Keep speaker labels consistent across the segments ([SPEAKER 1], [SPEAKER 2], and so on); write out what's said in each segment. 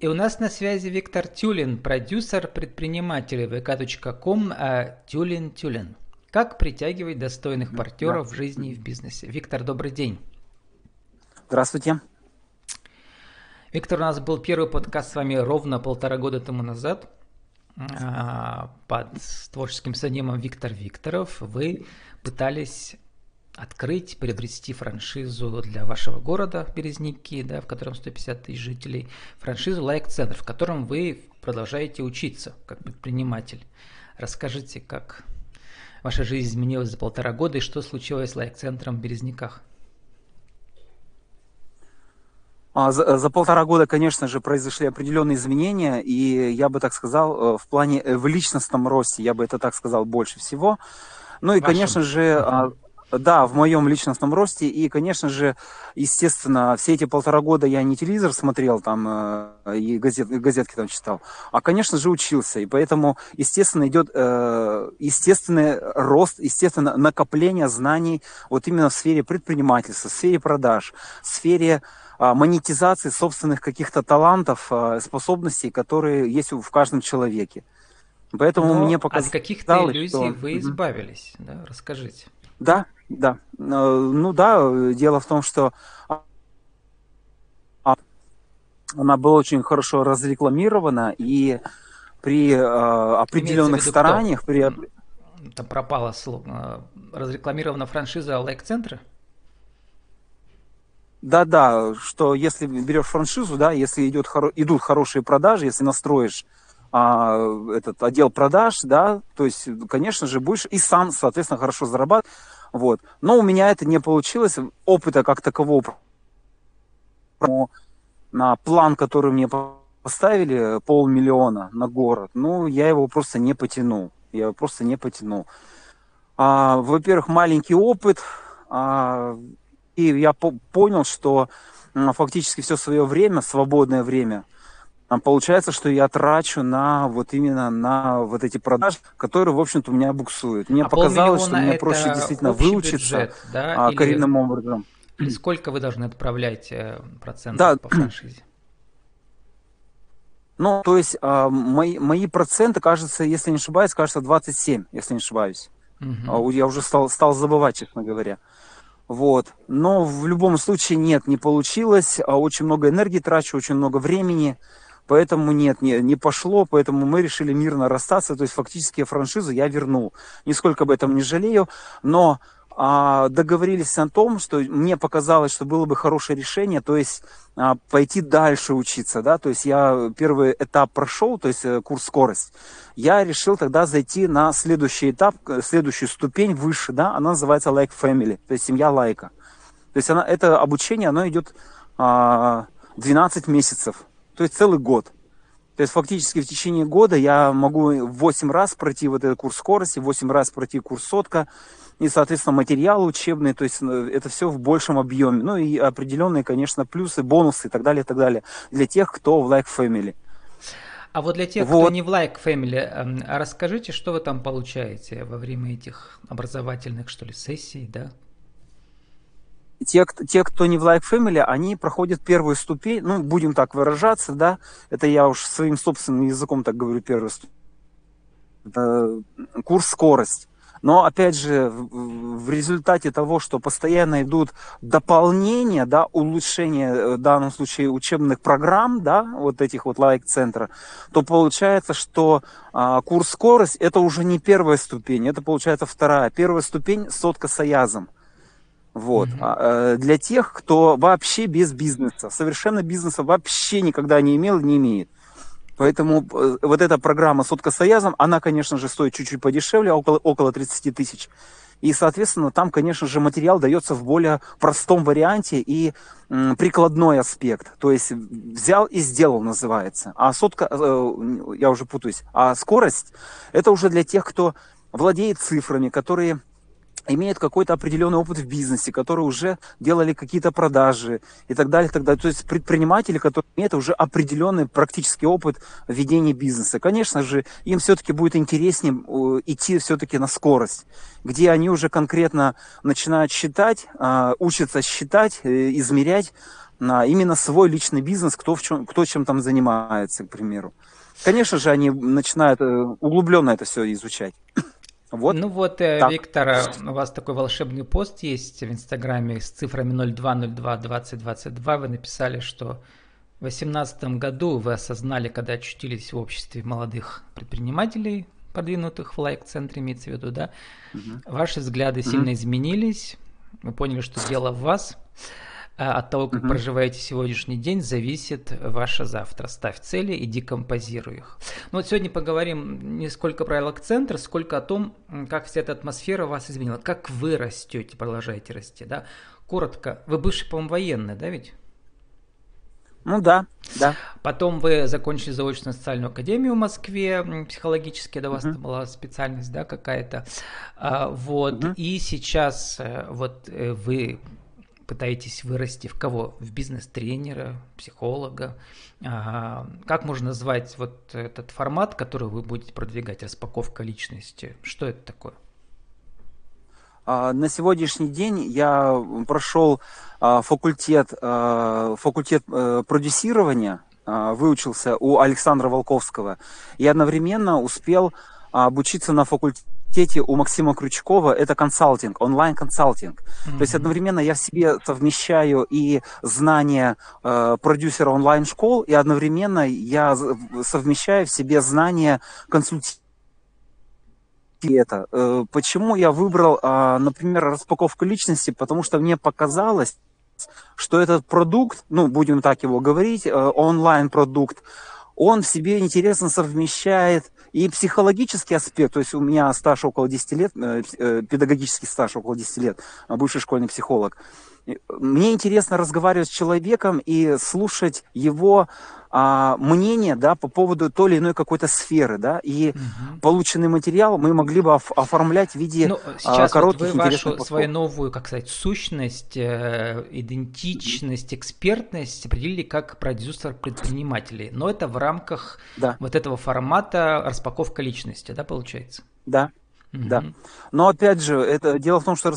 [SPEAKER 1] И у нас на связи Виктор Тюлин, продюсер предпринимателей vk.com а, Тюлин Тюлин. Как притягивать достойных партнеров да. в жизни и в бизнесе? Виктор, добрый день.
[SPEAKER 2] Здравствуйте.
[SPEAKER 1] Виктор, у нас был первый подкаст с вами ровно полтора года тому назад а, под творческим псевдонимом Виктор Викторов. Вы пытались открыть, приобрести франшизу для вашего города Березники, да, в котором 150 тысяч жителей, франшизу Like Center, в котором вы продолжаете учиться как предприниматель. Расскажите, как ваша жизнь изменилась за полтора года и что случилось с Like Центром в Березниках?
[SPEAKER 2] А, за, за полтора года, конечно же, произошли определенные изменения, и я бы так сказал, э, в плане э, в личностном росте, я бы это так сказал больше всего. Ну и, Вашим. конечно же, а, да, в моем личностном росте. И, конечно же, естественно, все эти полтора года я не телевизор смотрел там э, и газет, газетки там читал, а, конечно же, учился. И поэтому, естественно, идет э, естественный рост, естественно, накопление знаний вот именно в сфере предпринимательства, в сфере продаж, в сфере э, монетизации собственных каких-то талантов, э, способностей, которые есть в каждом человеке. Поэтому
[SPEAKER 1] Но
[SPEAKER 2] мне показалось,
[SPEAKER 1] от каких-то иллюзий что... вы избавились, да? Расскажите.
[SPEAKER 2] Да, да. Э, ну да, дело в том, что она была очень хорошо разрекламирована, и при э, определенных стараниях,
[SPEAKER 1] кто? при... Там пропало слово. Э, разрекламирована франшиза лайк-центра?
[SPEAKER 2] Да-да, что если берешь франшизу, да, если идет, идут хорошие продажи, если настроишь а, этот отдел продаж, да, то есть, конечно же, будешь и сам, соответственно, хорошо зарабатывать. Вот. Но у меня это не получилось. Опыта как такового на план, который мне поставили, полмиллиона на город, ну, я его просто не потянул. Я его просто не потянул. А, во-первых, маленький опыт, а, и я по понял, что а, фактически все свое время, свободное время – получается, что я трачу на вот именно на вот эти продажи, которые, в общем-то, у меня буксуют. Мне а показалось, что мне проще действительно выучиться
[SPEAKER 1] бюджет, да?
[SPEAKER 2] а, коренным образом.
[SPEAKER 1] Или сколько вы должны отправлять э, процентов да. по франшизе?
[SPEAKER 2] Ну, то есть э, мои, мои проценты, кажется, если не ошибаюсь, кажется, 27, если не ошибаюсь. Угу. Я уже стал, стал забывать, честно говоря. Вот. Но в любом случае нет, не получилось. А очень много энергии трачу, очень много времени. Поэтому нет, не, не пошло, поэтому мы решили мирно расстаться. То есть фактически франшизу я вернул. Нисколько об этом не жалею, но а, договорились о том, что мне показалось, что было бы хорошее решение, то есть а, пойти дальше учиться, да, то есть я первый этап прошел, то есть э, курс скорость. Я решил тогда зайти на следующий этап, следующую ступень выше, да, она называется Like Family, то есть семья лайка. То есть она, это обучение, оно идет а, 12 месяцев то есть целый год. То есть фактически в течение года я могу 8 раз пройти вот этот курс скорости, 8 раз пройти курс сотка, и, соответственно, материалы учебные, то есть э, это все в большем объеме. Ну и определенные, конечно, плюсы, бонусы и так далее, и так далее для тех, кто в Like Family.
[SPEAKER 1] А вот для тех, вот. кто не в Like Family, эм, расскажите, что вы там получаете во время этих образовательных, что ли, сессий, да?
[SPEAKER 2] Те, те, кто не в Like Family, они проходят первую ступень, ну, будем так выражаться, да, это я уж своим собственным языком так говорю, первый ступень, курс скорость. Но, опять же, в, в результате того, что постоянно идут дополнения, да, улучшения, э, в данном случае, учебных программ, да, вот этих вот лайк-центра, то получается, что а, курс скорость – это уже не первая ступень, это получается вторая. Первая ступень – сотка с аязом. Вот. Mm-hmm. для тех, кто вообще без бизнеса, совершенно бизнеса вообще никогда не имел, не имеет. Поэтому э, вот эта программа «Сотка с Аязом», она, конечно же, стоит чуть-чуть подешевле, около, около 30 тысяч. И, соответственно, там, конечно же, материал дается в более простом варианте и м, прикладной аспект. То есть взял и сделал называется. А сотка, э, я уже путаюсь, а скорость, это уже для тех, кто владеет цифрами, которые имеют какой-то определенный опыт в бизнесе, которые уже делали какие-то продажи и так далее, и так далее. То есть предприниматели, которые имеют уже определенный практический опыт ведения бизнеса. Конечно же, им все-таки будет интереснее э, идти все-таки на скорость, где они уже конкретно начинают считать, а, учатся считать, э, измерять, на именно свой личный бизнес, кто, в чем, кто чем там занимается, к примеру. Конечно же, они начинают э, углубленно это все изучать.
[SPEAKER 1] Вот. Ну вот, э, так. Виктор, у вас такой волшебный пост есть в Инстаграме с цифрами 02022022. Вы написали, что в 2018 году вы осознали, когда очутились в обществе молодых предпринимателей, продвинутых в лайк-центре, имеется в виду, да, угу. ваши взгляды угу. сильно изменились, вы поняли, что дело в вас – а от того, как угу. проживаете сегодняшний день, зависит ваше завтра. Ставь цели и декомпозируй их. Ну вот сегодня поговорим не сколько про элок-центр, сколько о том, как вся эта атмосфера вас изменила. Как вы растете, продолжаете расти, да? Коротко. Вы бывший, по-моему, военный, да ведь?
[SPEAKER 2] Ну да, да.
[SPEAKER 1] Потом вы закончили заочную социальную академию в Москве, психологически, да, у вас uh была специальность, да, какая-то. А, вот, uh и сейчас э, вот э, вы пытаетесь вырасти в кого? В бизнес-тренера, психолога. А, как можно назвать вот этот формат, который вы будете продвигать, распаковка личности? Что это такое?
[SPEAKER 2] А, на сегодняшний день я прошел а, факультет, факультет э, продюсирования, выучился у Александра Волковского и одновременно успел обучиться на факультете факультете у Максима Крючкова это консалтинг, онлайн-консалтинг. Mm-hmm. То есть одновременно я в себе совмещаю и знания э, продюсера онлайн-школ, и одновременно я совмещаю в себе знания консультирования это. Э, почему я выбрал, а, например, распаковку личности? Потому что мне показалось, что этот продукт, ну, будем так его говорить, э, онлайн-продукт, он в себе интересно совмещает и психологический аспект, то есть у меня стаж около 10 лет, э, э, педагогический стаж около 10 лет, а бывший школьный психолог. Мне интересно разговаривать с человеком и слушать его а, мнение да, по поводу той или иной какой-то сферы. Да, и угу. полученный материал мы могли бы оформлять в виде ну,
[SPEAKER 1] сейчас коротких вот вы вашу подходов. свою новую, как сказать, сущность, э, идентичность, экспертность определили как продюсер предпринимателей. Но это в рамках да. вот этого формата распаковка личности, да, получается?
[SPEAKER 2] Да. Угу. Да. Но опять же, это дело в том, что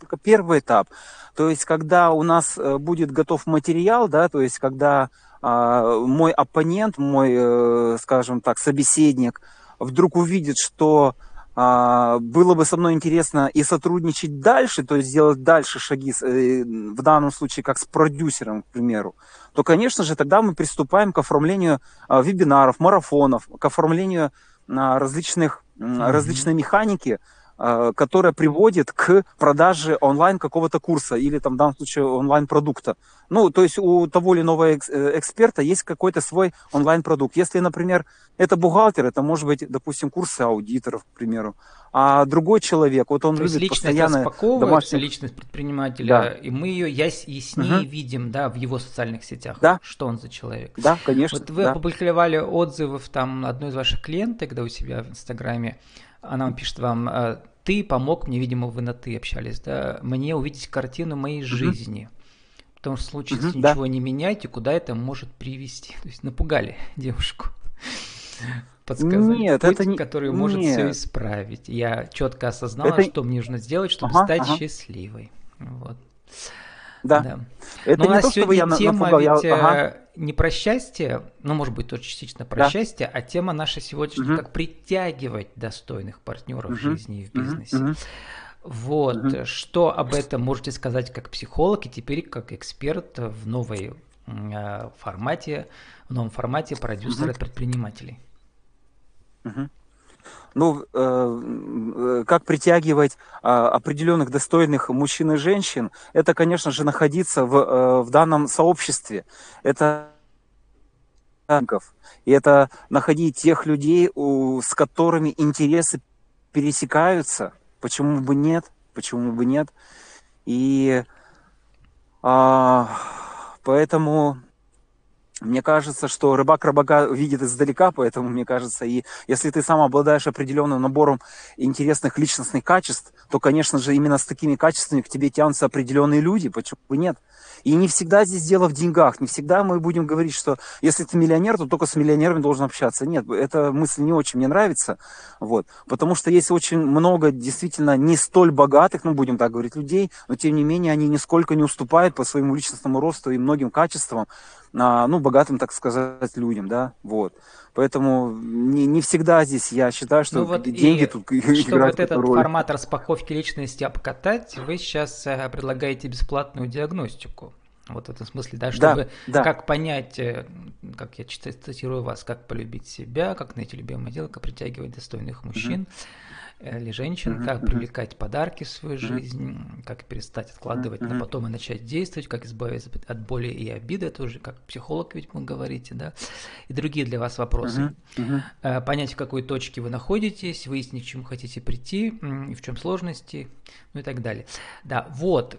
[SPEAKER 2] только первый этап. То есть, когда у нас э, будет готов материал, да, то есть, когда а, мой оппонент, мой, э, скажем так, собеседник вдруг увидит, что а, было бы со мной интересно и сотрудничать дальше, то есть сделать дальше шаги, э, в данном случае как с продюсером, к примеру, то, конечно же, тогда мы приступаем к оформлению а, вебинаров, марафонов, к оформлению различных, mm-hmm. различной механики, Э, которая приводит к продаже онлайн какого-то курса или там в данном случае онлайн продукта. Ну, то есть у того или иного э, эксперта есть какой-то свой онлайн продукт. Если, например, это бухгалтер, это может быть, допустим, курсы аудиторов, к примеру. А другой человек, вот он
[SPEAKER 1] то любит постоянно домашний... личность предпринимателя, да. и мы ее яснее угу. видим, да, в его социальных сетях,
[SPEAKER 2] да.
[SPEAKER 1] что он за человек.
[SPEAKER 2] Да, конечно.
[SPEAKER 1] Вот вы
[SPEAKER 2] да.
[SPEAKER 1] опубликовали отзывы в там одной из ваших клиенток, когда у себя в Инстаграме, она пишет вам, э, ты помог мне, видимо, вы на ты общались, да, мне увидеть картину моей жизни. Потому что в случае, если ничего не меняете, куда это может привести? То есть напугали девушку. Подсказали Нет, путь, это не... который может Нет. все исправить. Я четко осознала, это... что мне нужно сделать, чтобы ага, стать ага. счастливой. Вот.
[SPEAKER 2] Да. да. Это
[SPEAKER 1] Но не у нас то, сегодня я тема напугал, ведь я... ага. Э, не про счастье, ну, может быть, тоже частично про да. счастье, а тема наша сегодняшняя, угу. как притягивать достойных партнеров угу. в жизни и в бизнесе. Угу. Вот, угу. что об этом можете сказать как психолог и теперь как эксперт в новой э, формате, в новом формате продюсера угу. предпринимателей?
[SPEAKER 2] Угу ну, э, э, как притягивать э, определенных достойных мужчин и женщин, это, конечно же, находиться в, э, в данном сообществе. Это и это находить тех людей, у, с которыми интересы пересекаются. Почему бы нет? Почему бы нет? И а, поэтому мне кажется, что рыбак рыбака видит издалека, поэтому мне кажется, и если ты сам обладаешь определенным набором интересных личностных качеств, то, конечно же, именно с такими качествами к тебе тянутся определенные люди, почему бы нет? И не всегда здесь дело в деньгах, не всегда мы будем говорить, что если ты миллионер, то только с миллионерами должен общаться. Нет, эта мысль не очень мне нравится, вот, потому что есть очень много действительно не столь богатых, ну, будем так говорить, людей, но тем не менее они нисколько не уступают по своему личностному росту и многим качествам, ну, богатым, так сказать, людям, да, вот. Поэтому не, не всегда здесь я считаю, что ну вот деньги тут
[SPEAKER 1] играют Чтобы вот этот роль. формат распаковки личности обкатать, вы сейчас э, предлагаете бесплатную диагностику. Вот в этом смысле, да, чтобы да, да. как понять, э, как я цитирую вас, как полюбить себя, как найти любимое дело, как притягивать достойных мужчин. Mm-hmm или женщин, как привлекать подарки в свою жизнь, как перестать откладывать на потом и начать действовать, как избавиться от боли и обиды, это уже как психолог ведь вы говорите, да, и другие для вас вопросы. Э, понять, в какой точке вы находитесь, выяснить, к чему хотите прийти, и в чем сложности, ну и так далее. Да, вот,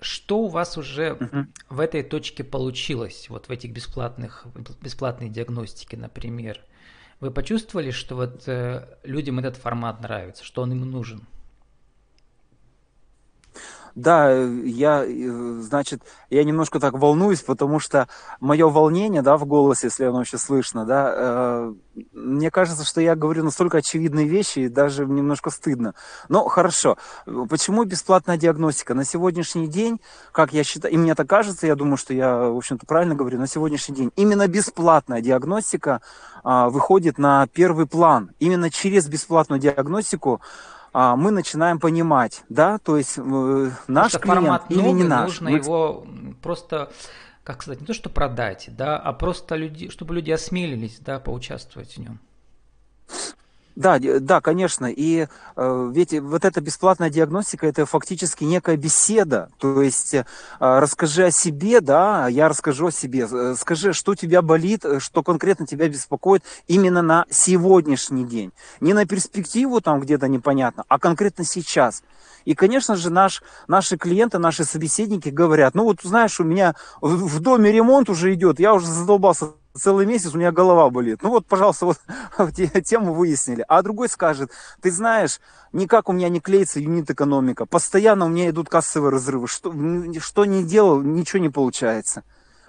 [SPEAKER 1] что у вас уже uh-huh. в этой точке получилось, вот в этих бесплатных, бесплатной диагностике, например? Вы почувствовали, что вот э, людям этот формат нравится, что он им нужен?
[SPEAKER 2] Да, я, э, значит, я немножко так волнуюсь, потому что мое волнение, да, в голосе, если оно вообще слышно, да, э, мне кажется, что я говорю настолько очевидные вещи, и даже немножко стыдно. Но хорошо. Почему бесплатная диагностика? На сегодняшний день, как я считаю, и мне так кажется, я думаю, что я, в общем-то, правильно говорю, на сегодняшний день именно бесплатная диагностика а, выходит на первый план. Именно через бесплатную диагностику мы начинаем понимать, да, то есть э, наш Потому клиент или не наш.
[SPEAKER 1] Нужно мы... его просто, как сказать, не то что продать, да, а просто люди, чтобы люди осмелились, да, поучаствовать в нем.
[SPEAKER 2] Да, да, конечно. И э, ведь вот эта бесплатная диагностика это фактически некая беседа. То есть э, расскажи о себе, да, я расскажу о себе. Э, скажи, что тебя болит, э, что конкретно тебя беспокоит именно на сегодняшний день. Не на перспективу там где-то непонятно, а конкретно сейчас. И, конечно же, наш, наши клиенты, наши собеседники говорят, ну вот знаешь, у меня в, в доме ремонт уже идет, я уже задолбался целый месяц у меня голова болит. Ну вот, пожалуйста, вот тему выяснили. А другой скажет, ты знаешь, никак у меня не клеится юнит-экономика, постоянно у меня идут кассовые разрывы, что, что не делал, ничего не получается.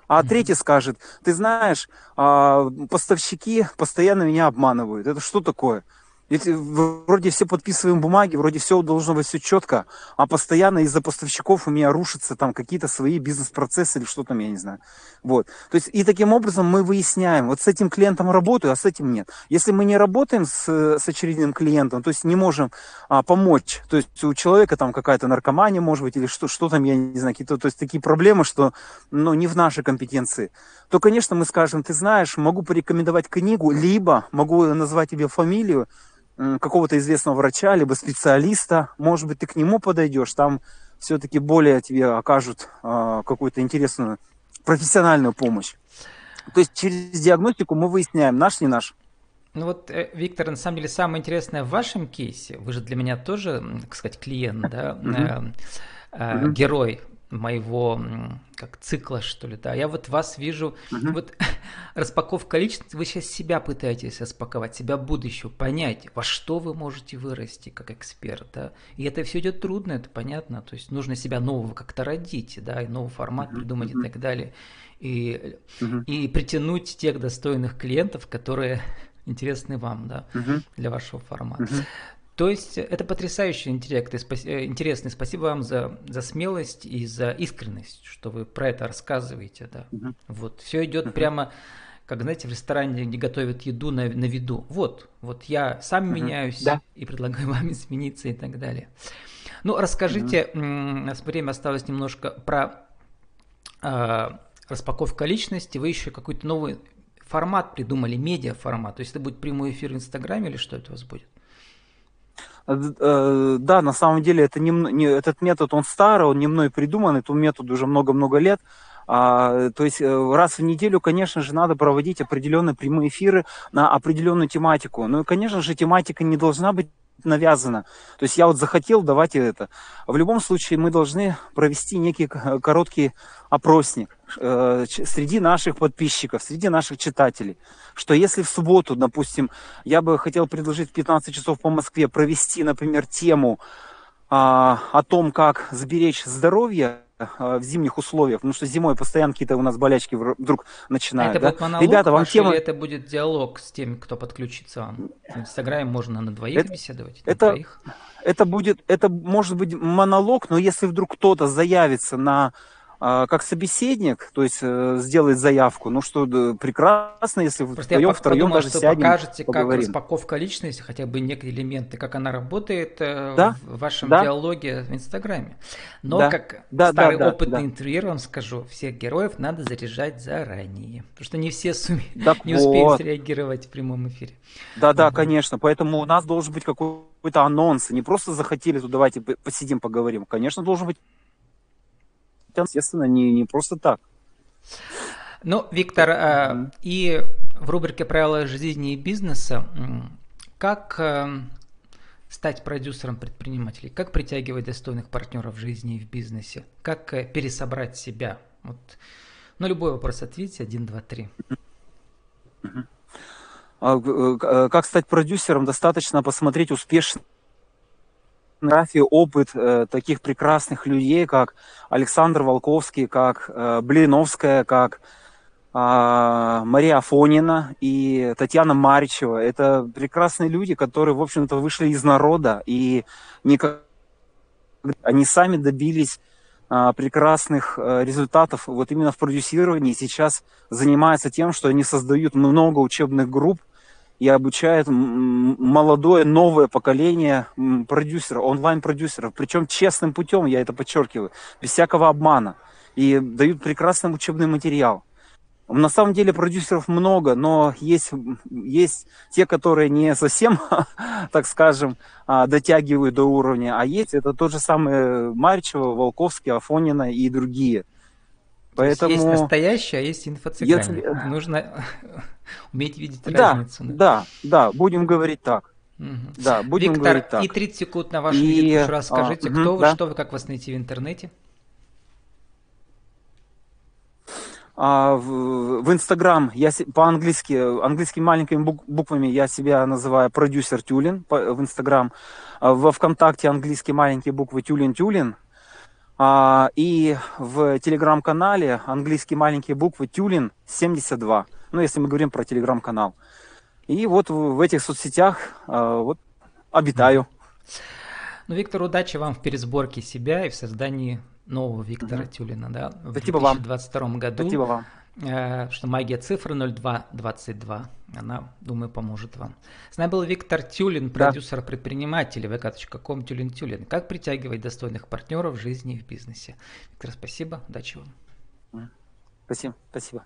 [SPEAKER 2] А третий скажет, ты знаешь, а, поставщики постоянно меня обманывают. Это что такое? Ведь вроде все подписываем бумаги, вроде все должно быть все четко, а постоянно из-за поставщиков у меня рушатся там какие-то свои бизнес-процессы или что там, я не знаю. Вот. То есть и таким образом мы выясняем, вот с этим клиентом работаю, а с этим нет. Если мы не работаем с, с очередным клиентом, то есть не можем а, помочь, то есть у человека там какая-то наркомания может быть или что, что там, я не знаю, какие-то, то есть такие проблемы, что ну, не в нашей компетенции, то, конечно, мы скажем, ты знаешь, могу порекомендовать книгу, либо могу назвать тебе фамилию, какого-то известного врача, либо специалиста, может быть, ты к нему подойдешь, там все-таки более тебе окажут э, какую-то интересную профессиональную помощь. То есть через диагностику мы выясняем, наш, не наш.
[SPEAKER 1] Ну вот, э, Виктор, на самом деле самое интересное в вашем кейсе, вы же для меня тоже, так сказать, клиент, да, э, э, герой моего как цикла, что ли, да. Я вот вас вижу, uh-huh. вот распаковка личности, вы сейчас себя пытаетесь распаковать, себя будущего, понять, во что вы можете вырасти как эксперт, да. И это все идет трудно, это понятно, то есть нужно себя нового как-то родить, да, и новый формат uh-huh. придумать uh-huh. и так далее. И, uh-huh. и притянуть тех достойных клиентов, которые интересны вам, да, uh-huh. для вашего формата. Uh-huh. То есть это потрясающе э, интересно. Спасибо вам за, за смелость и за искренность, что вы про это рассказываете. Да. Угу. Вот. Все идет угу. прямо, как знаете, в ресторане, где готовят еду на, на виду. Вот, вот я сам угу. меняюсь да. и предлагаю вам измениться и так далее. Ну, расскажите, угу. у нас время осталось немножко про э, распаковка личности. Вы еще какой-то новый формат придумали, медиа формат. То есть это будет прямой эфир в Инстаграме или что это у вас будет?
[SPEAKER 2] Э, э, да, на самом деле это не, не, этот метод, он старый, он не мной придуман, этому методу уже много-много лет. А, то есть э, раз в неделю, конечно же, надо проводить определенные прямые эфиры на определенную тематику. Ну и, конечно же, тематика не должна быть навязано. То есть я вот захотел, давайте это. В любом случае мы должны провести некий короткий опросник э, среди наших подписчиков, среди наших читателей, что если в субботу, допустим, я бы хотел предложить в 15 часов по Москве провести, например, тему э, о том, как сберечь здоровье, в зимних условиях, потому что зимой постоянно какие-то у нас болячки вдруг начинают.
[SPEAKER 1] А это да? будет монолог Ребята, вам тема... или это будет диалог с теми, кто подключится вам? В Инстаграме можно на двоих это, беседовать?
[SPEAKER 2] На это, троих? это будет, это может быть монолог, но если вдруг кто-то заявится на а, как собеседник, то есть э, сделает заявку, ну что, прекрасно, если вы
[SPEAKER 1] Просто вдвоем, втроем даже что сядем, покажете, поговорим. как распаковка личности, хотя бы некие элементы, как она работает э, да? в вашем да? диалоге в Инстаграме. Но да? как да, старый да, опытный да. интервьюер вам скажу, всех героев надо заряжать заранее, потому что не все суме... так не вот. успеют среагировать в прямом эфире.
[SPEAKER 2] Да, да, конечно, поэтому у нас должен быть какой-то анонс, не просто захотели, то давайте посидим, поговорим. Конечно, должен быть естественно, не, не просто так.
[SPEAKER 1] Ну, Виктор, mm-hmm. и в рубрике «Правила жизни и бизнеса» как э, стать продюсером предпринимателей? Как притягивать достойных партнеров в жизни и в бизнесе? Как э, пересобрать себя? Вот, на любой вопрос ответьте, один, два, три.
[SPEAKER 2] А, как стать продюсером? Достаточно посмотреть успешные фотографии опыт э, таких прекрасных людей, как Александр Волковский, как э, Блиновская, как э, Мария Афонина и Татьяна Маричева. Это прекрасные люди, которые, в общем-то, вышли из народа и никак... они сами добились э, прекрасных э, результатов вот именно в продюсировании. Сейчас занимаются тем, что они создают много учебных групп, и обучает молодое, новое поколение продюсеров, онлайн-продюсеров. Причем честным путем, я это подчеркиваю, без всякого обмана. И дают прекрасный учебный материал. На самом деле продюсеров много, но есть, есть те, которые не совсем, так скажем, а, дотягивают до уровня, а есть это тот же самый Марчева, Волковский, Афонина и другие.
[SPEAKER 1] Поэтому... Есть настоящее, а есть инфо-цыгане. Если... Нужно уметь видеть да, разницу.
[SPEAKER 2] Да, да, да, будем говорить так. Угу. Да, будем
[SPEAKER 1] Виктор,
[SPEAKER 2] говорить так.
[SPEAKER 1] и 30 секунд на вашу и... еще раз скажите, а, кто угу, вы, да. что вы, как вас найти в интернете?
[SPEAKER 2] А, в, в Инстаграм я по-английски, английскими маленькими буквами я себя называю продюсер Тюлин в Инстаграм. А во ВКонтакте английские маленькие буквы Тюлин Тюлин. А, и в телеграм-канале английские маленькие буквы Тюлин 72. Ну, если мы говорим про телеграм-канал. И вот в, в этих соцсетях а, вот обитаю.
[SPEAKER 1] Ну, Виктор, удачи вам в пересборке себя и в создании нового Виктора угу. Тюлина, да, в
[SPEAKER 2] Спасибо 2022
[SPEAKER 1] вам. году.
[SPEAKER 2] Спасибо вам.
[SPEAKER 1] Э, что магия цифры 0222. Она, думаю, поможет вам. С нами был Виктор Тюлин, продюсер предпринимателей vk.com Тюлин Тюлин. Как притягивать достойных партнеров в жизни и в бизнесе. Виктор, спасибо, удачи вам.
[SPEAKER 2] Спасибо, спасибо.